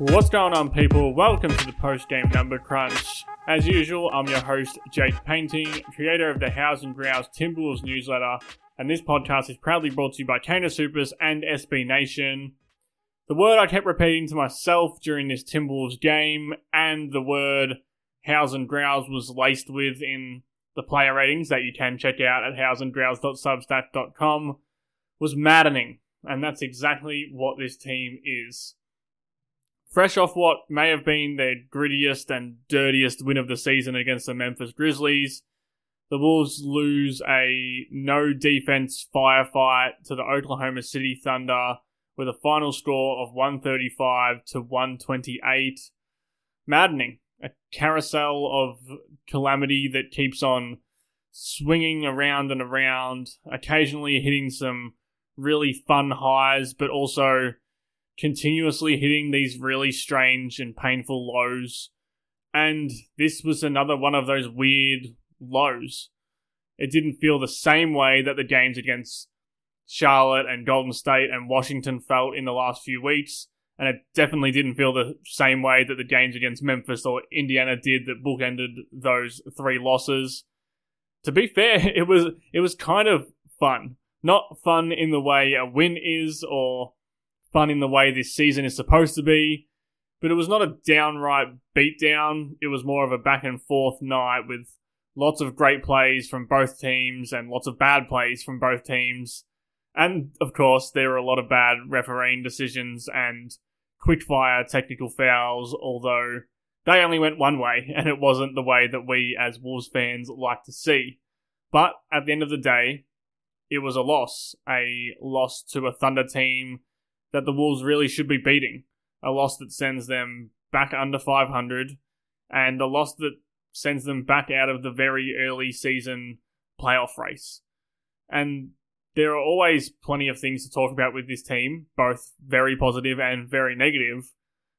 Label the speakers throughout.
Speaker 1: What's going on, people? Welcome to the post game number crunch. As usual, I'm your host, Jake Painting, creator of the House and Grouse Timberwolves newsletter, and this podcast is proudly brought to you by Canis Hoopus and SB Nation. The word I kept repeating to myself during this Timberwolves game, and the word House and Grouse was laced with in the player ratings that you can check out at houseandgrouse.substack.com, was maddening, and that's exactly what this team is. Fresh off what may have been their grittiest and dirtiest win of the season against the Memphis Grizzlies, the Wolves lose a no defense firefight to the Oklahoma City Thunder with a final score of 135 to 128. Maddening. A carousel of calamity that keeps on swinging around and around, occasionally hitting some really fun highs, but also continuously hitting these really strange and painful lows. And this was another one of those weird lows. It didn't feel the same way that the games against Charlotte and Golden State and Washington felt in the last few weeks. And it definitely didn't feel the same way that the games against Memphis or Indiana did that bookended those three losses. To be fair, it was it was kind of fun. Not fun in the way a win is or fun in the way this season is supposed to be. But it was not a downright beatdown. It was more of a back and forth night with lots of great plays from both teams and lots of bad plays from both teams. And of course, there were a lot of bad refereeing decisions and quickfire technical fouls, although they only went one way, and it wasn't the way that we as Wolves fans like to see. But at the end of the day, it was a loss. A loss to a Thunder team that the Wolves really should be beating. A loss that sends them back under 500, and a loss that sends them back out of the very early season playoff race. And there are always plenty of things to talk about with this team, both very positive and very negative.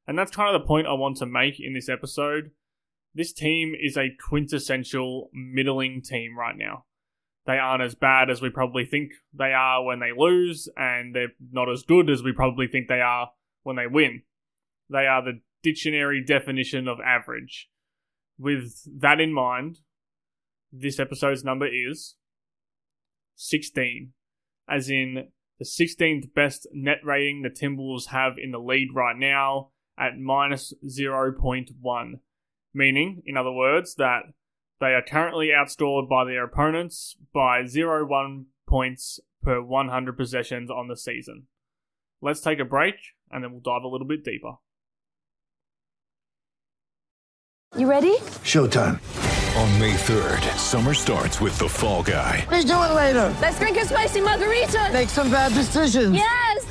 Speaker 1: And that's kind of the point I want to make in this episode. This team is a quintessential middling team right now they aren't as bad as we probably think they are when they lose, and they're not as good as we probably think they are when they win. They are the dictionary definition of average. With that in mind, this episode's number is 16, as in the 16th best net rating the Timberwolves have in the lead right now at minus 0.1. Meaning, in other words, that they are currently outscored by their opponents by 0.1 points per 100 possessions on the season. Let's take a break and then we'll dive a little bit deeper.
Speaker 2: You ready?
Speaker 3: Showtime.
Speaker 4: On May 3rd, summer starts with The Fall Guy.
Speaker 3: Let's do it later.
Speaker 2: Let's drink a spicy margarita.
Speaker 3: Make some bad decisions.
Speaker 2: Yes.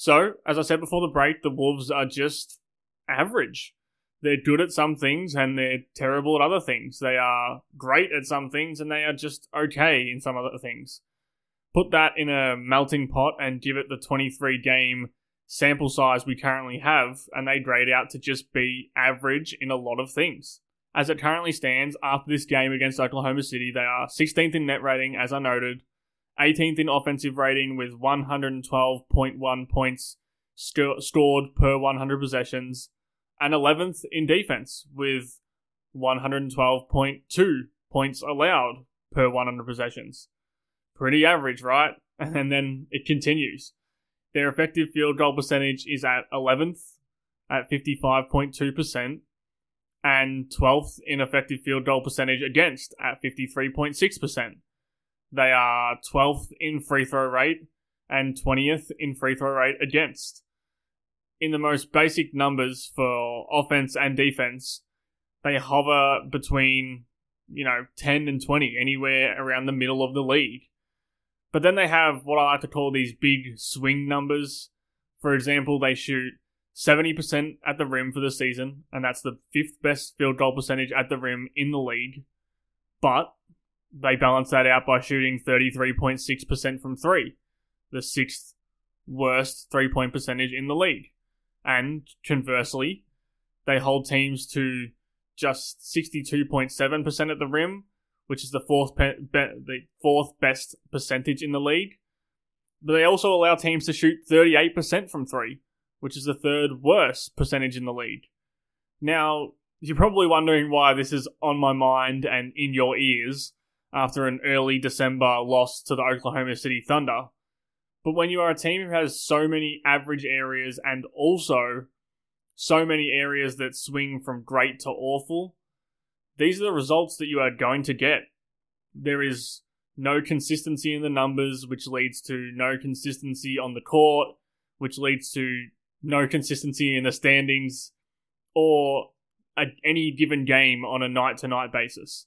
Speaker 1: So, as I said before the break, the Wolves are just average. they're good at some things and they're terrible at other things. They are great at some things and they are just okay in some other things. Put that in a melting pot and give it the 23 game sample size we currently have, and they grade out to just be average in a lot of things. As it currently stands, after this game against Oklahoma City, they are 16th in net rating, as I noted, 18th in offensive rating with 112.1 points sc- scored per 100 possessions, and 11th in defense with 112.2 points allowed per 100 possessions. Pretty average, right? And then it continues. Their effective field goal percentage is at 11th at 55.2% and 12th in effective field goal percentage against at 53.6%. They are 12th in free throw rate and 20th in free throw rate against. In the most basic numbers for offense and defense, they hover between, you know, 10 and 20, anywhere around the middle of the league. But then they have what I like to call these big swing numbers. For example, they shoot 70% at the rim for the season, and that's the fifth best field goal percentage at the rim in the league. But they balance that out by shooting 33.6% from three, the sixth worst three point percentage in the league. And conversely, they hold teams to just 62.7% at the rim, which is the fourth pe- be- the fourth best percentage in the league. But they also allow teams to shoot 38% from three, which is the third worst percentage in the league. Now, you're probably wondering why this is on my mind and in your ears after an early December loss to the Oklahoma City Thunder. But when you are a team who has so many average areas and also so many areas that swing from great to awful, these are the results that you are going to get. There is no consistency in the numbers, which leads to no consistency on the court, which leads to no consistency in the standings or a, any given game on a night to night basis.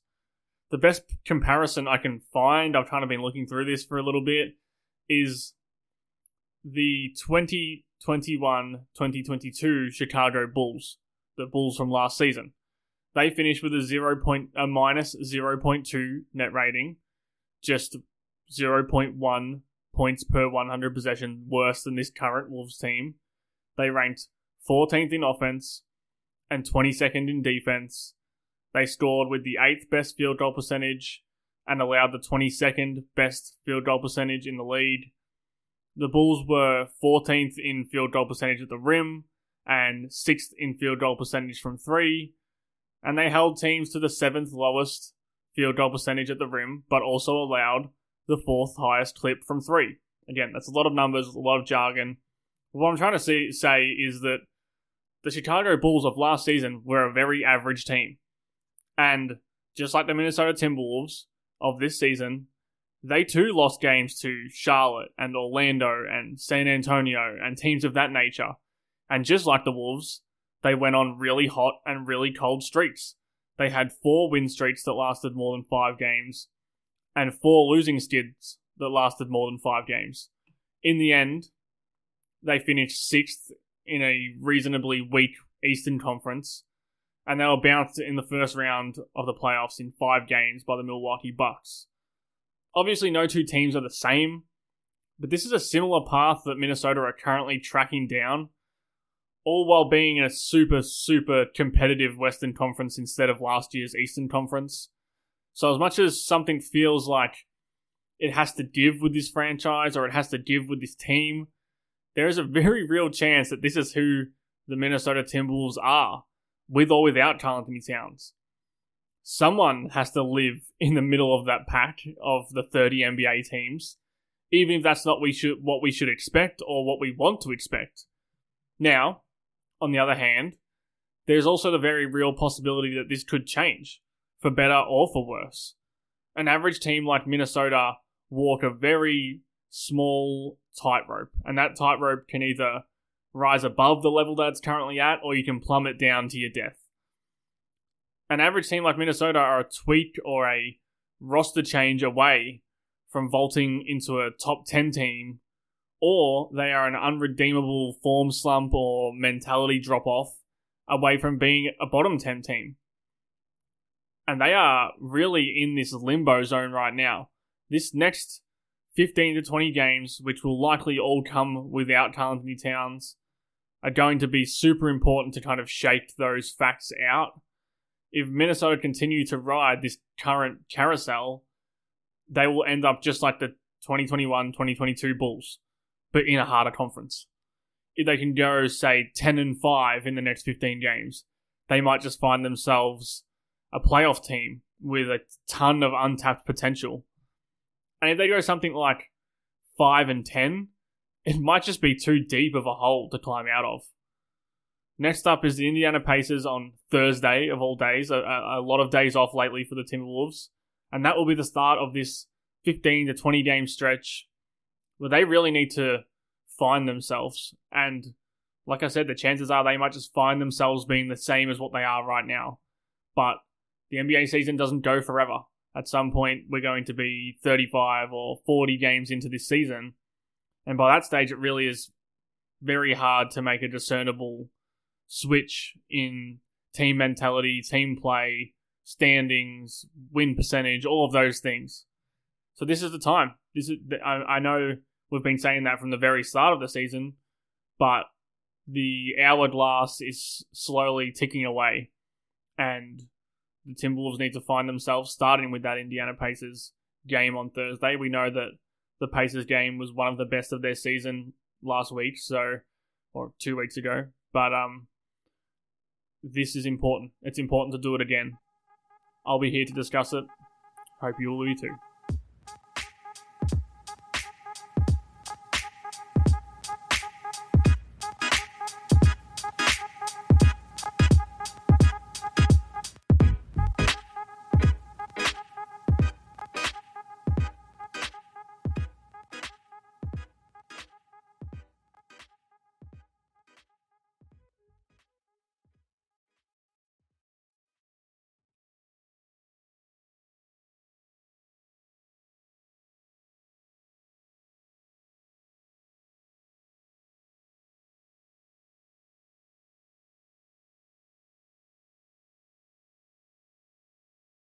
Speaker 1: The best comparison I can find, I've kind of been looking through this for a little bit, is the 2021 2022 Chicago Bulls, the Bulls from last season. They finished with a 0. Point, a minus 0.2 net rating, just 0.1 points per 100 possession worse than this current Wolves team. They ranked 14th in offense and 22nd in defense. They scored with the 8th best field goal percentage and allowed the 22nd best field goal percentage in the league. The Bulls were 14th in field goal percentage at the rim and 6th in field goal percentage from 3, and they held teams to the 7th lowest field goal percentage at the rim, but also allowed the 4th highest clip from 3. Again, that's a lot of numbers, a lot of jargon. What I'm trying to see, say is that the Chicago Bulls of last season were a very average team. And just like the Minnesota Timberwolves of this season, they too lost games to Charlotte and Orlando and San Antonio and teams of that nature. And just like the Wolves, they went on really hot and really cold streaks. They had four win streaks that lasted more than five games, and four losing skids that lasted more than five games. In the end, they finished sixth in a reasonably weak Eastern Conference, and they were bounced in the first round of the playoffs in five games by the Milwaukee Bucks. Obviously, no two teams are the same, but this is a similar path that Minnesota are currently tracking down, all while being in a super, super competitive Western Conference instead of last year's Eastern Conference. So, as much as something feels like it has to give with this franchise or it has to give with this team, there is a very real chance that this is who the Minnesota Timberwolves are, with or without Karl-Anthony Towns. Someone has to live in the middle of that pack of the 30 NBA teams, even if that's not we should, what we should expect or what we want to expect. Now, on the other hand, there's also the very real possibility that this could change, for better or for worse. An average team like Minnesota walk a very small tightrope, and that tightrope can either rise above the level that it's currently at, or you can plummet down to your death. An average team like Minnesota are a tweak or a roster change away from vaulting into a top 10 team, or they are an unredeemable form slump or mentality drop off away from being a bottom 10 team. And they are really in this limbo zone right now. This next 15 to 20 games, which will likely all come without Karl Anthony Towns, are going to be super important to kind of shake those facts out. If Minnesota continue to ride this current carousel, they will end up just like the 2021 2022 Bulls, but in a harder conference. If they can go, say, 10 and 5 in the next 15 games, they might just find themselves a playoff team with a ton of untapped potential. And if they go something like 5 and 10, it might just be too deep of a hole to climb out of. Next up is the Indiana Pacers on Thursday of all days. A, a, lot of days off lately for the Timberwolves. And that will be the start of this 15 to 20 game stretch where they really need to find themselves. And like I said, the chances are they might just find themselves being the same as what they are right now. But the NBA season doesn't go forever. At some point, we're going to be 35 or 40 games into this season and by that stage, it really is very hard to make a discernible switch in team mentality, team play, standings, win percentage, all of those things. So this is the time. This is I, I know we've been saying that from the very start of the season, but the hourglass is slowly ticking away, and the Timberwolves need to find themselves starting with that Indiana Pacers game on Thursday. We know that the Pacers game was one of the best of their season last week, so or two weeks ago. But um, this is important. It's important to do it again. I'll be here to discuss it. Hope you will be too.